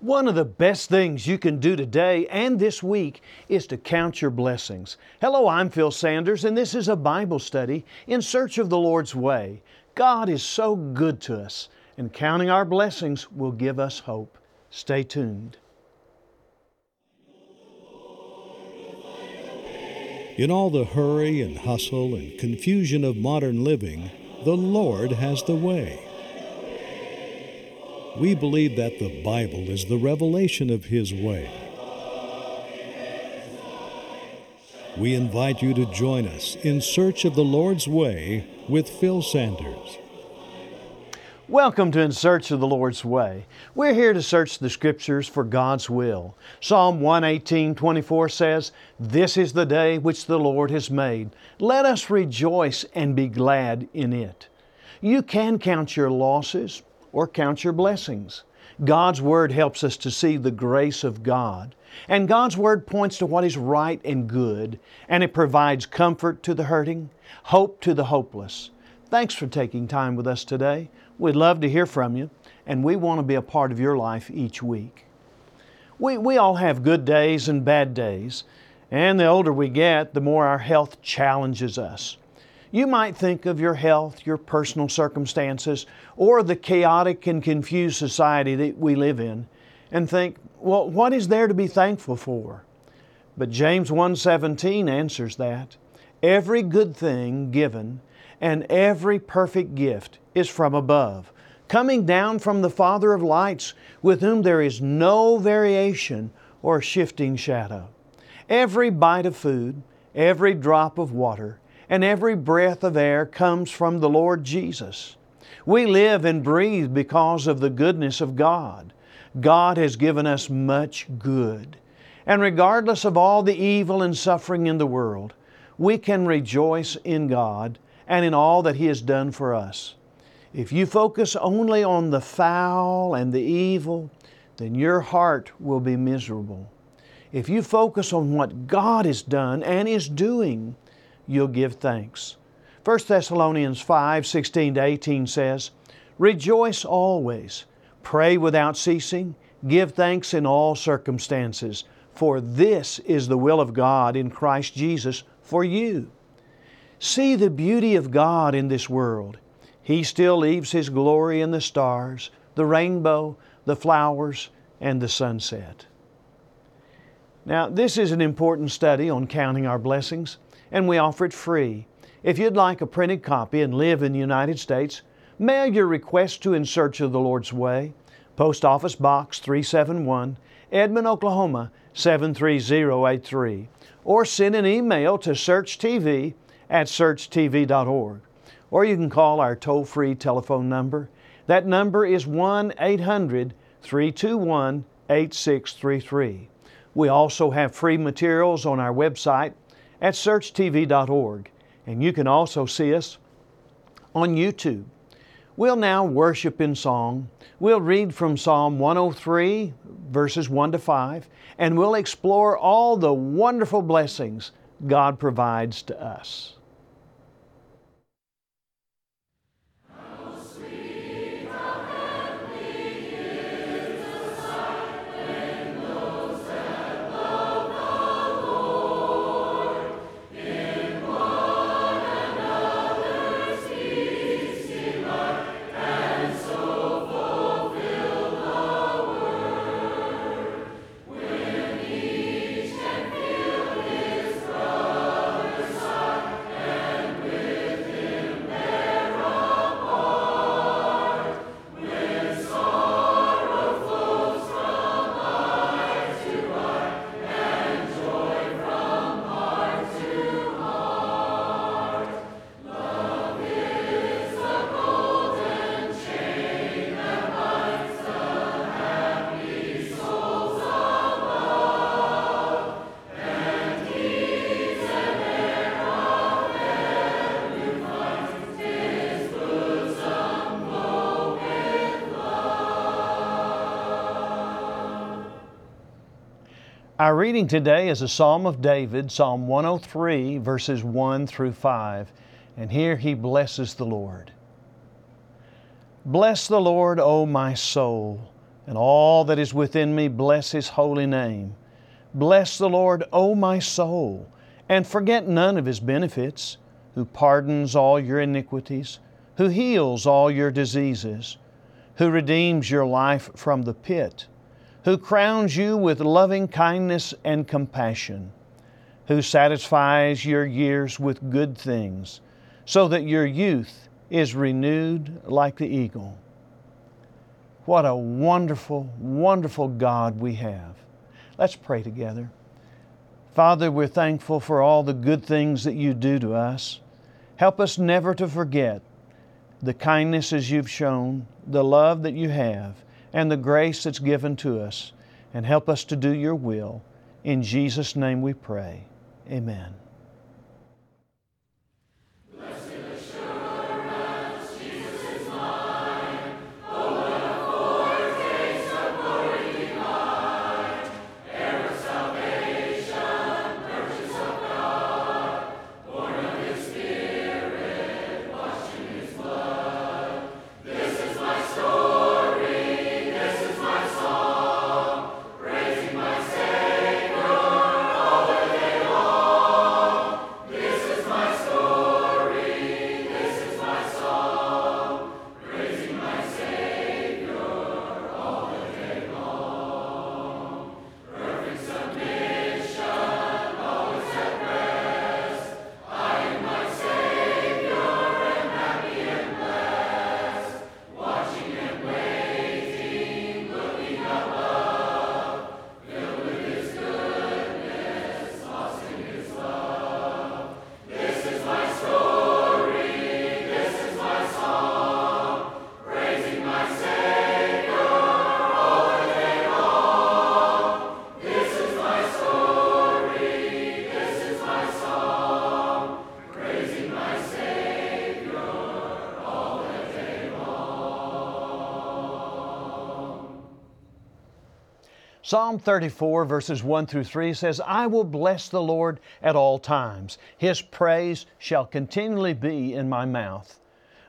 One of the best things you can do today and this week is to count your blessings. Hello, I'm Phil Sanders, and this is a Bible study in search of the Lord's way. God is so good to us, and counting our blessings will give us hope. Stay tuned. In all the hurry and hustle and confusion of modern living, the Lord has the way. We believe that the Bible is the revelation of His way. We invite you to join us in search of the Lord's way with Phil Sanders. Welcome to In Search of the Lord's Way. We're here to search the Scriptures for God's will. Psalm 118 24 says, This is the day which the Lord has made. Let us rejoice and be glad in it. You can count your losses, or count your blessings. God's Word helps us to see the grace of God. And God's Word points to what is right and good, and it provides comfort to the hurting, hope to the hopeless. Thanks for taking time with us today. We'd love to hear from you, and we want to be a part of your life each week. We, we all have good days and bad days, and the older we get, the more our health challenges us. You might think of your health, your personal circumstances, or the chaotic and confused society that we live in and think, well, what is there to be thankful for? But James 1:17 answers that. Every good thing given and every perfect gift is from above, coming down from the Father of lights, with whom there is no variation or shifting shadow. Every bite of food, every drop of water, and every breath of air comes from the Lord Jesus. We live and breathe because of the goodness of God. God has given us much good. And regardless of all the evil and suffering in the world, we can rejoice in God and in all that He has done for us. If you focus only on the foul and the evil, then your heart will be miserable. If you focus on what God has done and is doing, you'll give thanks. 1 Thessalonians 5 16 to 18 says, Rejoice always, pray without ceasing, give thanks in all circumstances, for this is the will of God in Christ Jesus for you. See the beauty of God in this world. He still leaves His glory in the stars, the rainbow, the flowers, and the sunset. Now, this is an important study on counting our blessings and we offer it free. If you'd like a printed copy and live in the United States, mail your request to In Search of the Lord's Way, Post Office Box 371, Edmond, Oklahoma 73083, or send an email to searchtv at searchtv.org. Or you can call our toll free telephone number. That number is 1 800 321 8633. We also have free materials on our website at searchtv.org. And you can also see us on YouTube. We'll now worship in song. We'll read from Psalm 103, verses 1 to 5, and we'll explore all the wonderful blessings God provides to us. Our reading today is a Psalm of David, Psalm 103, verses 1 through 5. And here he blesses the Lord. Bless the Lord, O my soul, and all that is within me bless His holy name. Bless the Lord, O my soul, and forget none of His benefits, who pardons all your iniquities, who heals all your diseases, who redeems your life from the pit, who crowns you with loving kindness and compassion, who satisfies your years with good things, so that your youth is renewed like the eagle. What a wonderful, wonderful God we have. Let's pray together. Father, we're thankful for all the good things that you do to us. Help us never to forget the kindnesses you've shown, the love that you have, and the grace that's given to us. And help us to do your will. In Jesus' name we pray. Amen. Psalm 34, verses 1 through 3 says, I will bless the Lord at all times. His praise shall continually be in my mouth.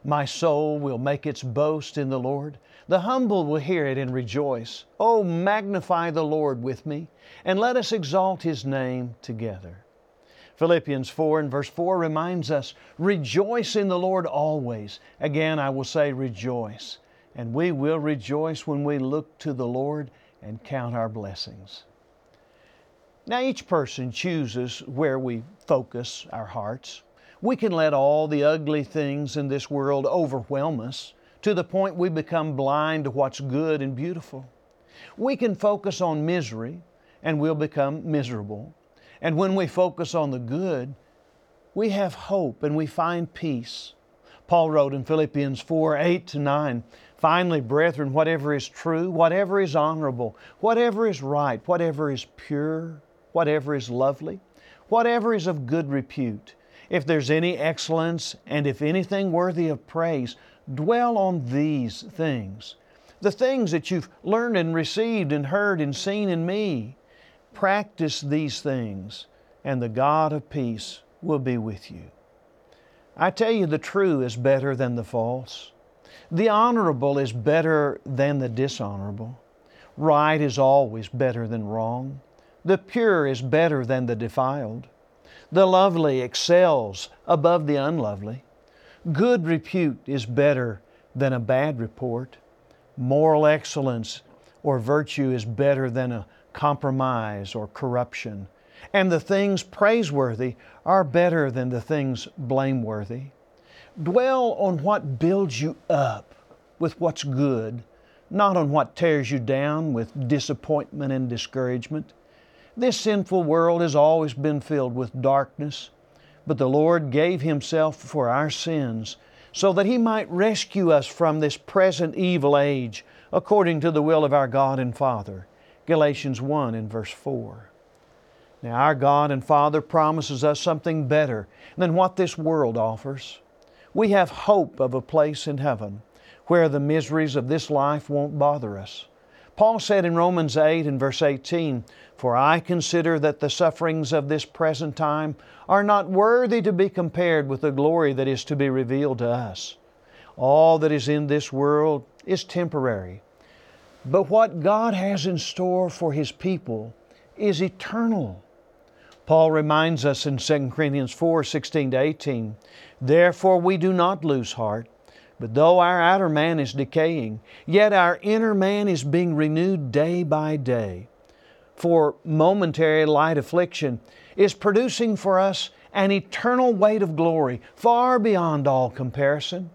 My soul will make its boast in the Lord. The humble will hear it and rejoice. Oh, magnify the Lord with me, and let us exalt His name together. Philippians 4 and verse 4 reminds us, Rejoice in the Lord always. Again, I will say, Rejoice. And we will rejoice when we look to the Lord and count our blessings. Now, each person chooses where we focus our hearts. We can let all the ugly things in this world overwhelm us to the point we become blind to what's good and beautiful. We can focus on misery and we'll become miserable. And when we focus on the good, we have hope and we find peace. Paul wrote in Philippians 4 8 to 9, Finally, brethren, whatever is true, whatever is honorable, whatever is right, whatever is pure, whatever is lovely, whatever is of good repute, if there's any excellence and if anything worthy of praise, dwell on these things. The things that you've learned and received and heard and seen in me. Practice these things, and the God of peace will be with you. I tell you, the true is better than the false. The honorable is better than the dishonorable. Right is always better than wrong. The pure is better than the defiled. The lovely excels above the unlovely. Good repute is better than a bad report. Moral excellence or virtue is better than a compromise or corruption. And the things praiseworthy are better than the things blameworthy. Dwell on what builds you up with what's good, not on what tears you down with disappointment and discouragement. This sinful world has always been filled with darkness, but the Lord gave Himself for our sins so that He might rescue us from this present evil age according to the will of our God and Father. Galatians 1 and verse 4. Now, our God and Father promises us something better than what this world offers we have hope of a place in heaven where the miseries of this life won't bother us. Paul said in Romans 8 and verse 18, For I consider that the sufferings of this present time are not worthy to be compared with the glory that is to be revealed to us. All that is in this world is temporary. But what God has in store for His people is eternal. Paul reminds us in 2 Corinthians 4 16 to 18, Therefore we do not lose heart, but though our outer man is decaying, yet our inner man is being renewed day by day. For momentary light affliction is producing for us an eternal weight of glory far beyond all comparison,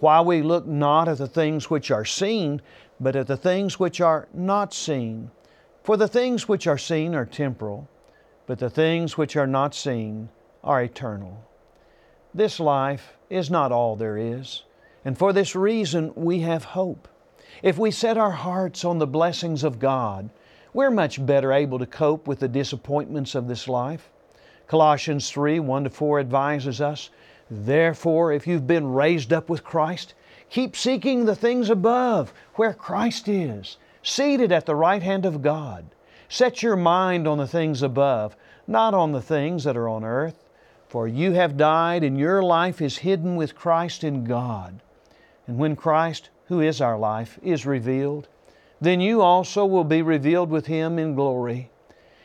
while we look not at the things which are seen, but at the things which are not seen. For the things which are seen are temporal, but the things which are not seen are eternal. This life is not all there is, and for this reason we have hope. If we set our hearts on the blessings of God, we're much better able to cope with the disappointments of this life. Colossians 3 1 to 4 advises us, Therefore, if you've been raised up with Christ, keep seeking the things above, where Christ is, seated at the right hand of God. Set your mind on the things above, not on the things that are on earth. For you have died, and your life is hidden with Christ in God. And when Christ, who is our life, is revealed, then you also will be revealed with Him in glory.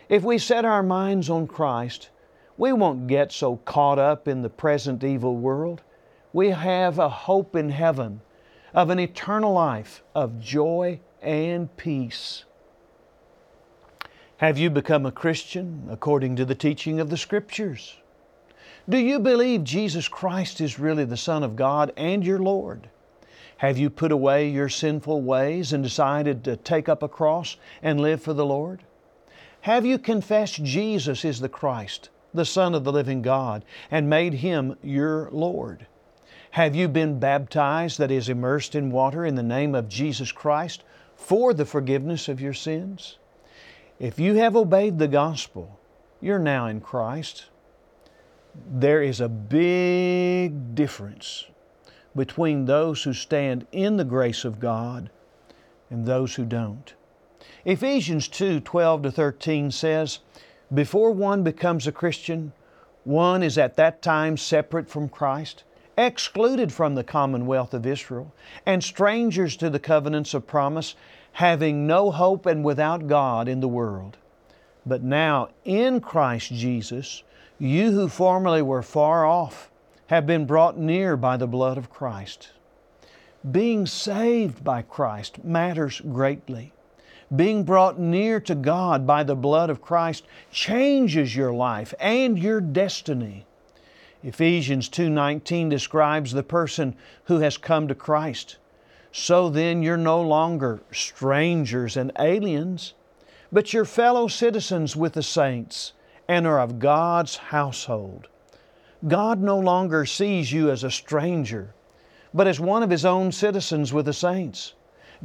If we set our minds on Christ, we won't get so caught up in the present evil world. We have a hope in heaven of an eternal life of joy and peace. Have you become a Christian according to the teaching of the Scriptures? Do you believe Jesus Christ is really the Son of God and your Lord? Have you put away your sinful ways and decided to take up a cross and live for the Lord? Have you confessed Jesus is the Christ, the Son of the living God, and made Him your Lord? Have you been baptized, that is, immersed in water in the name of Jesus Christ for the forgiveness of your sins? If you have obeyed the gospel, you're now in Christ. There is a big difference between those who stand in the grace of God and those who don't. Ephesians 2 12 to 13 says, Before one becomes a Christian, one is at that time separate from Christ, excluded from the commonwealth of Israel, and strangers to the covenants of promise, having no hope and without God in the world. But now, in Christ Jesus, you who formerly were far off have been brought near by the blood of Christ. Being saved by Christ matters greatly. Being brought near to God by the blood of Christ changes your life and your destiny. Ephesians 2:19 describes the person who has come to Christ. So then you're no longer strangers and aliens, but you're fellow citizens with the saints and are of God's household. God no longer sees you as a stranger, but as one of His own citizens with the saints.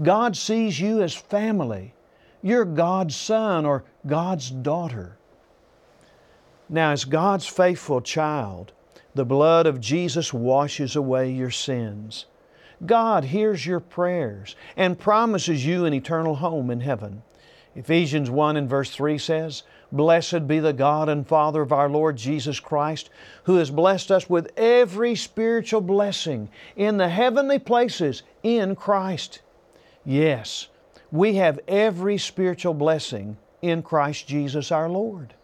God sees you as family. You're God's son or God's daughter. Now, as God's faithful child, the blood of Jesus washes away your sins. God hears your prayers and promises you an eternal home in heaven. Ephesians 1 and verse 3 says, Blessed be the God and Father of our Lord Jesus Christ, who has blessed us with every spiritual blessing in the heavenly places in Christ. Yes, we have every spiritual blessing in Christ Jesus our Lord.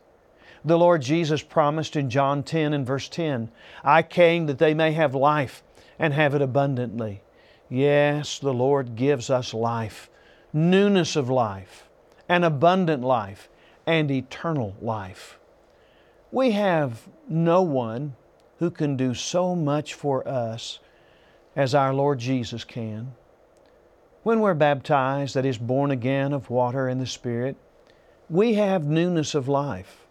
The Lord Jesus promised in John 10 and verse 10, I came that they may have life and have it abundantly. Yes, the Lord gives us life, newness of life, an abundant life and eternal life. We have no one who can do so much for us as our Lord Jesus can. When we're baptized, that is, born again of water and the Spirit, we have newness of life.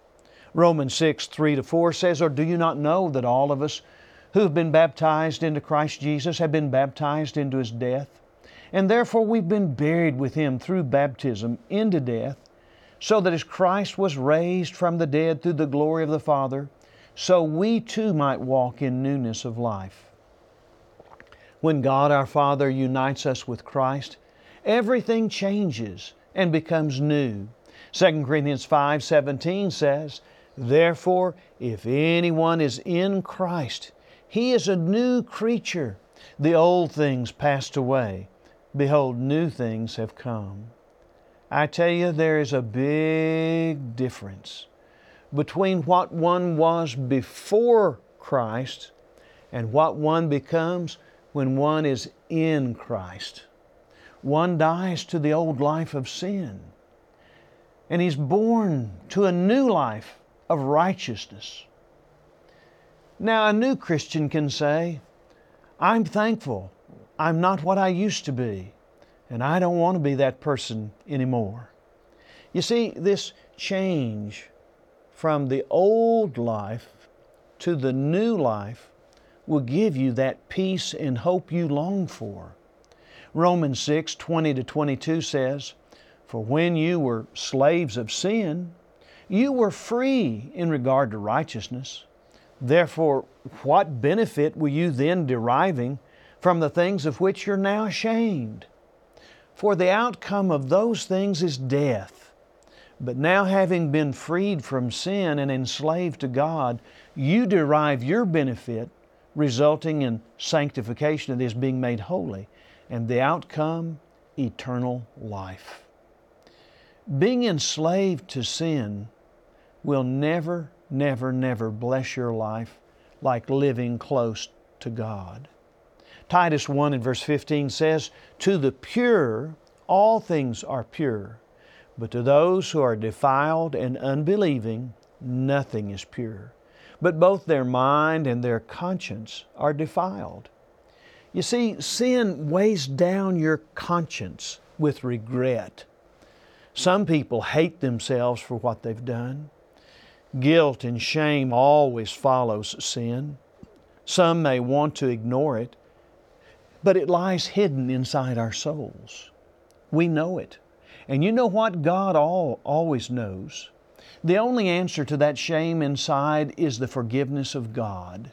Romans 6, 3 to 4 says, Or do you not know that all of us who have been baptized into Christ Jesus have been baptized into His death? And therefore we've been buried with Him through baptism into death so that as Christ was raised from the dead through the glory of the Father, so we too might walk in newness of life. When God our Father unites us with Christ, everything changes and becomes new. 2 Corinthians 5:17 says, "Therefore, if anyone is in Christ, he is a new creature. The old things passed away; behold, new things have come. I tell you, there is a big difference between what one was before Christ and what one becomes when one is in Christ. One dies to the old life of sin, and he's born to a new life of righteousness. Now, a new Christian can say, I'm thankful. I'm not what I used to be, and I don't want to be that person anymore. You see, this change from the old life to the new life will give you that peace and hope you long for. Romans 6 20 to 22 says, For when you were slaves of sin, you were free in regard to righteousness. Therefore, what benefit were you then deriving from the things of which you're now ashamed? For the outcome of those things is death. But now, having been freed from sin and enslaved to God, you derive your benefit, resulting in sanctification, that is, being made holy, and the outcome, eternal life. Being enslaved to sin will never never, never bless your life like living close to God. Titus 1 and verse 15 says, To the pure, all things are pure, but to those who are defiled and unbelieving, nothing is pure. But both their mind and their conscience are defiled. You see, sin weighs down your conscience with regret. Some people hate themselves for what they've done. Guilt and shame always follows sin. Some may want to ignore it, but it lies hidden inside our souls. We know it. And you know what God all, always knows? The only answer to that shame inside is the forgiveness of God.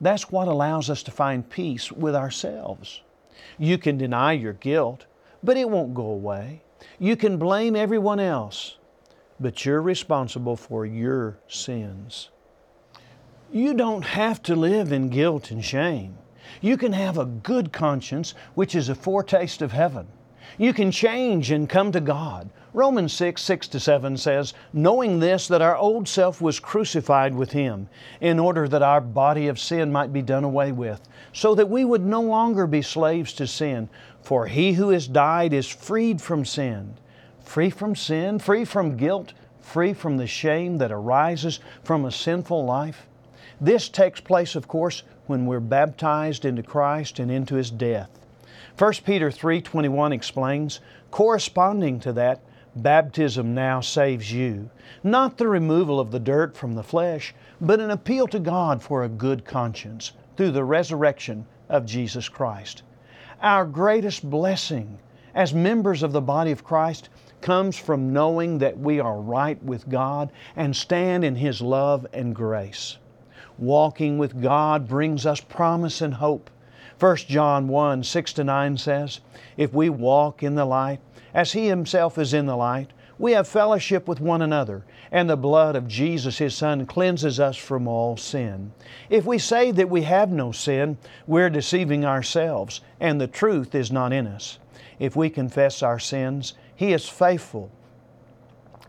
That's what allows us to find peace with ourselves. You can deny your guilt, but it won't go away. You can blame everyone else, but you're responsible for your sins. You don't have to live in guilt and shame. You can have a good conscience, which is a foretaste of heaven. You can change and come to God. Romans 6, 6 to 7 says, Knowing this, that our old self was crucified with Him, in order that our body of sin might be done away with, so that we would no longer be slaves to sin. For he who has died is freed from sin free from sin, free from guilt, free from the shame that arises from a sinful life. This takes place, of course, when we're baptized into Christ and into His death. 1 Peter 3:21 explains, corresponding to that, baptism now saves you, not the removal of the dirt from the flesh, but an appeal to God for a good conscience through the resurrection of Jesus Christ. Our greatest blessing as members of the body of Christ comes from knowing that we are right with God and stand in His love and grace. Walking with God brings us promise and hope. 1 John 1 6 to 9 says, If we walk in the light, as He Himself is in the light, we have fellowship with one another, and the blood of Jesus, His Son, cleanses us from all sin. If we say that we have no sin, we're deceiving ourselves, and the truth is not in us. If we confess our sins, he is faithful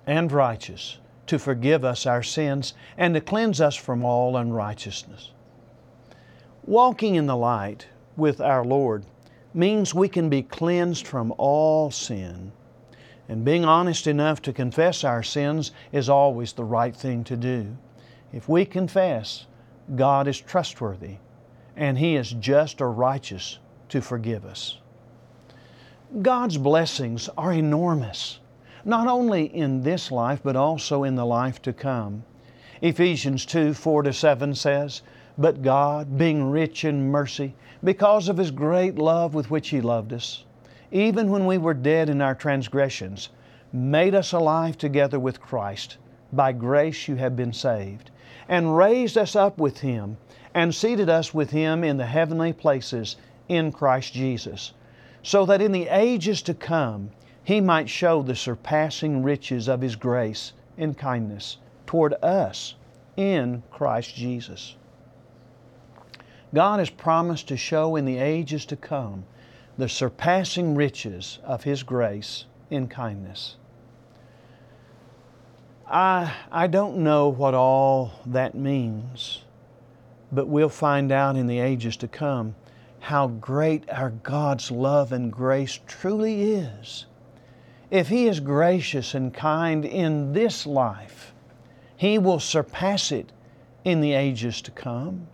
and righteous to forgive us our sins and to cleanse us from all unrighteousness. Walking in the light with our Lord means we can be cleansed from all sin. And being honest enough to confess our sins is always the right thing to do. If we confess, God is trustworthy and He is just or righteous to forgive us. God's blessings are enormous, not only in this life, but also in the life to come. Ephesians 2 4 to 7 says, But God, being rich in mercy, because of His great love with which He loved us, even when we were dead in our transgressions, made us alive together with Christ. By grace you have been saved, and raised us up with Him, and seated us with Him in the heavenly places in Christ Jesus so that in the ages to come He might show the surpassing riches of His grace and kindness toward us in Christ Jesus. God has promised to show in the ages to come the surpassing riches of His grace in kindness. I, I don't know what all that means, but we'll find out in the ages to come how great our God's love and grace truly is. If He is gracious and kind in this life, He will surpass it in the ages to come.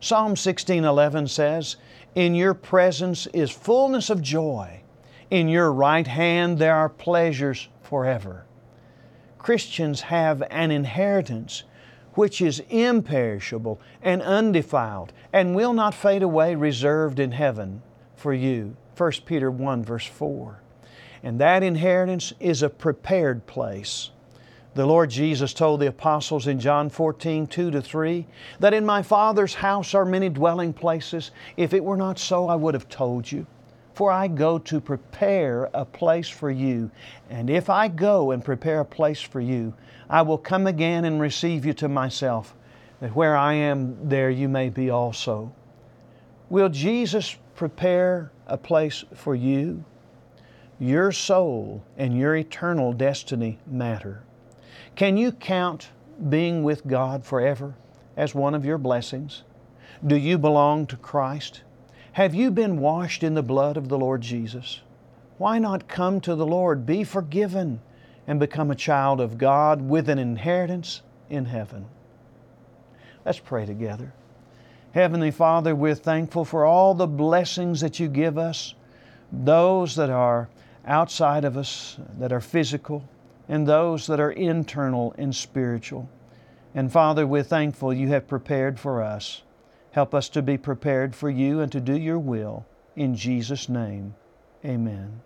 Psalm 16:11 says, "In your presence is fullness of joy; in your right hand there are pleasures forever." Christians have an inheritance which is imperishable and undefiled and will not fade away, reserved in heaven for you. 1 Peter 1, verse 4. And that inheritance is a prepared place. The Lord Jesus told the apostles in John 14, 2 to 3, that in my Father's house are many dwelling places. If it were not so, I would have told you. For I go to prepare a place for you. And if I go and prepare a place for you, I will come again and receive you to myself, that where I am, there you may be also. Will Jesus prepare a place for you? Your soul and your eternal destiny matter. Can you count being with God forever as one of your blessings? Do you belong to Christ? Have you been washed in the blood of the Lord Jesus? Why not come to the Lord, be forgiven, and become a child of God with an inheritance in heaven? Let's pray together. Heavenly Father, we're thankful for all the blessings that you give us, those that are outside of us, that are physical, and those that are internal and spiritual. And Father, we're thankful you have prepared for us. Help us to be prepared for you and to do your will. In Jesus' name, amen.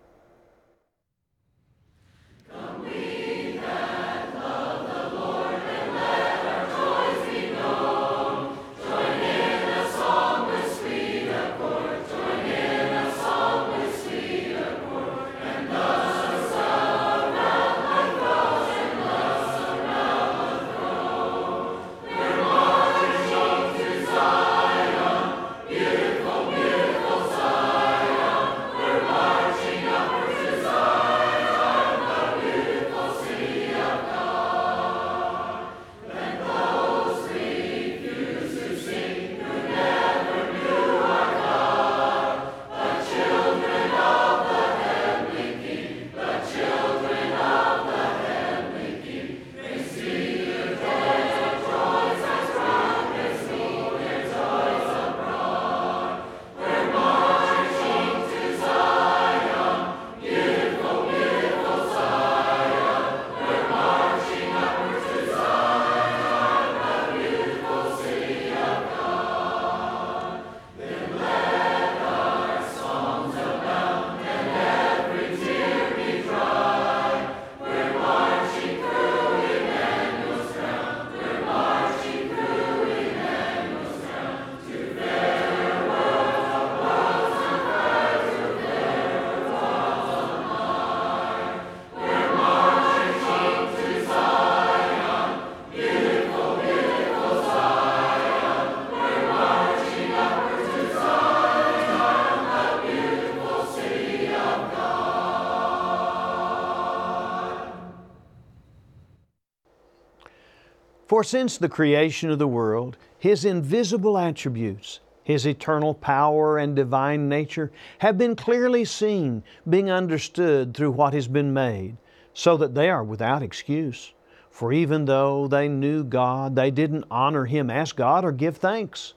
For since the creation of the world, His invisible attributes, His eternal power and divine nature have been clearly seen, being understood through what has been made, so that they are without excuse. For even though they knew God, they didn't honor Him as God or give thanks,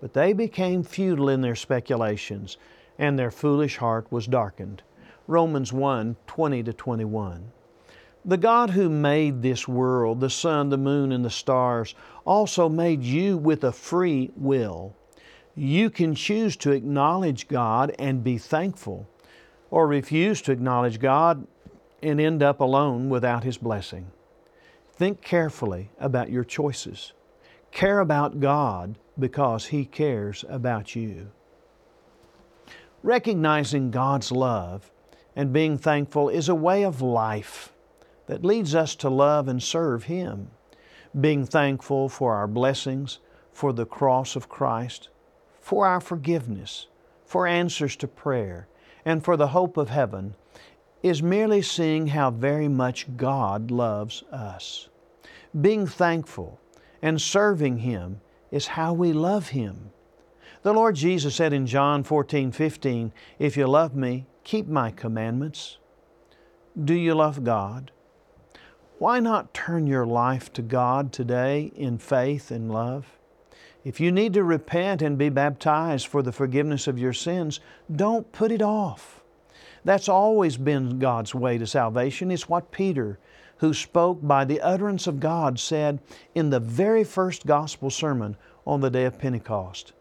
but they became futile in their speculations, and their foolish heart was darkened. Romans 1 20 to 21. The God who made this world, the sun, the moon, and the stars, also made you with a free will. You can choose to acknowledge God and be thankful, or refuse to acknowledge God and end up alone without His blessing. Think carefully about your choices. Care about God because He cares about you. Recognizing God's love and being thankful is a way of life that leads us to love and serve Him, being thankful for our blessings, for the cross of Christ, for our forgiveness, for answers to prayer, and for the hope of heaven is merely seeing how very much God loves us. Being thankful and serving Him is how we love Him. The Lord Jesus said in John 14, 15, If you love me, keep my commandments. Do you love God? Why not turn your life to God today in faith and love? If you need to repent and be baptized for the forgiveness of your sins, don't put it off. That's always been God's way to salvation. It's what Peter, who spoke by the utterance of God, said in the very first gospel sermon on the day of Pentecost.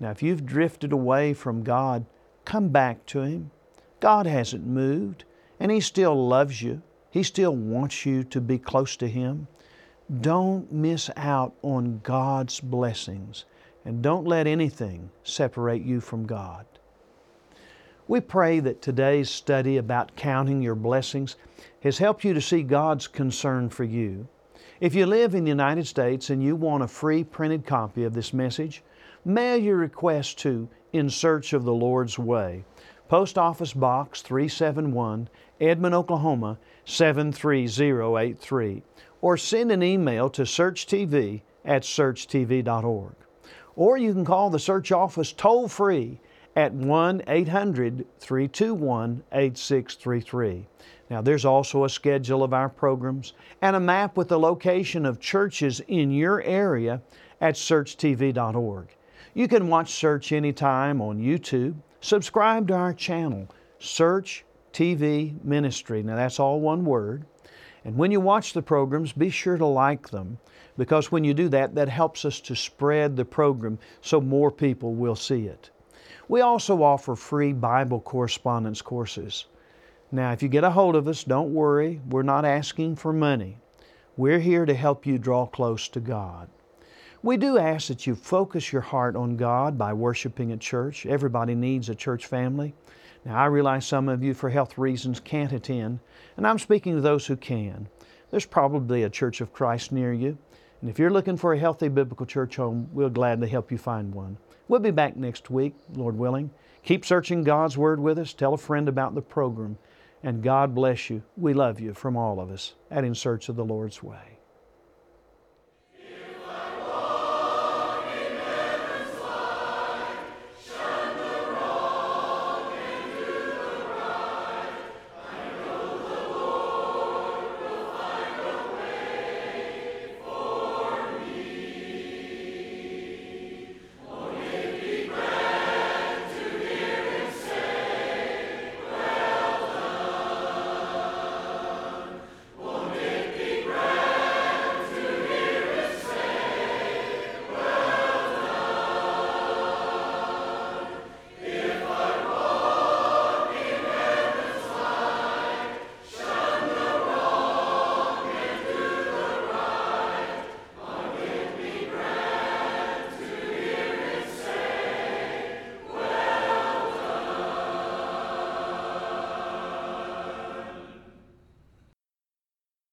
Now, if you've drifted away from God, come back to Him. God hasn't moved, and He still loves you. He still wants you to be close to Him. Don't miss out on God's blessings, and don't let anything separate you from God. We pray that today's study about counting your blessings has helped you to see God's concern for you. If you live in the United States and you want a free printed copy of this message, mail your request to In Search of the Lord's Way, Post Office Box 371, Edmond, Oklahoma 73083, or send an email to searchtv at searchtv.org. Or you can call the search office toll free at 1 800 321 8633. Now, there's also a schedule of our programs and a map with the location of churches in your area at searchtv.org. You can watch Search anytime on YouTube. Subscribe to our channel, Search TV Ministry. Now, that's all one word. And when you watch the programs, be sure to like them because when you do that, that helps us to spread the program so more people will see it. We also offer free Bible correspondence courses. Now, if you get a hold of us, don't worry, we're not asking for money. We're here to help you draw close to God. We do ask that you focus your heart on God by worshiping at church. Everybody needs a church family. Now, I realize some of you, for health reasons, can't attend, and I'm speaking to those who can. There's probably a Church of Christ near you, and if you're looking for a healthy biblical church home, we'll gladly help you find one. We'll be back next week, Lord willing. Keep searching God's Word with us. Tell a friend about the program. And God bless you. We love you from all of us at In Search of the Lord's Way.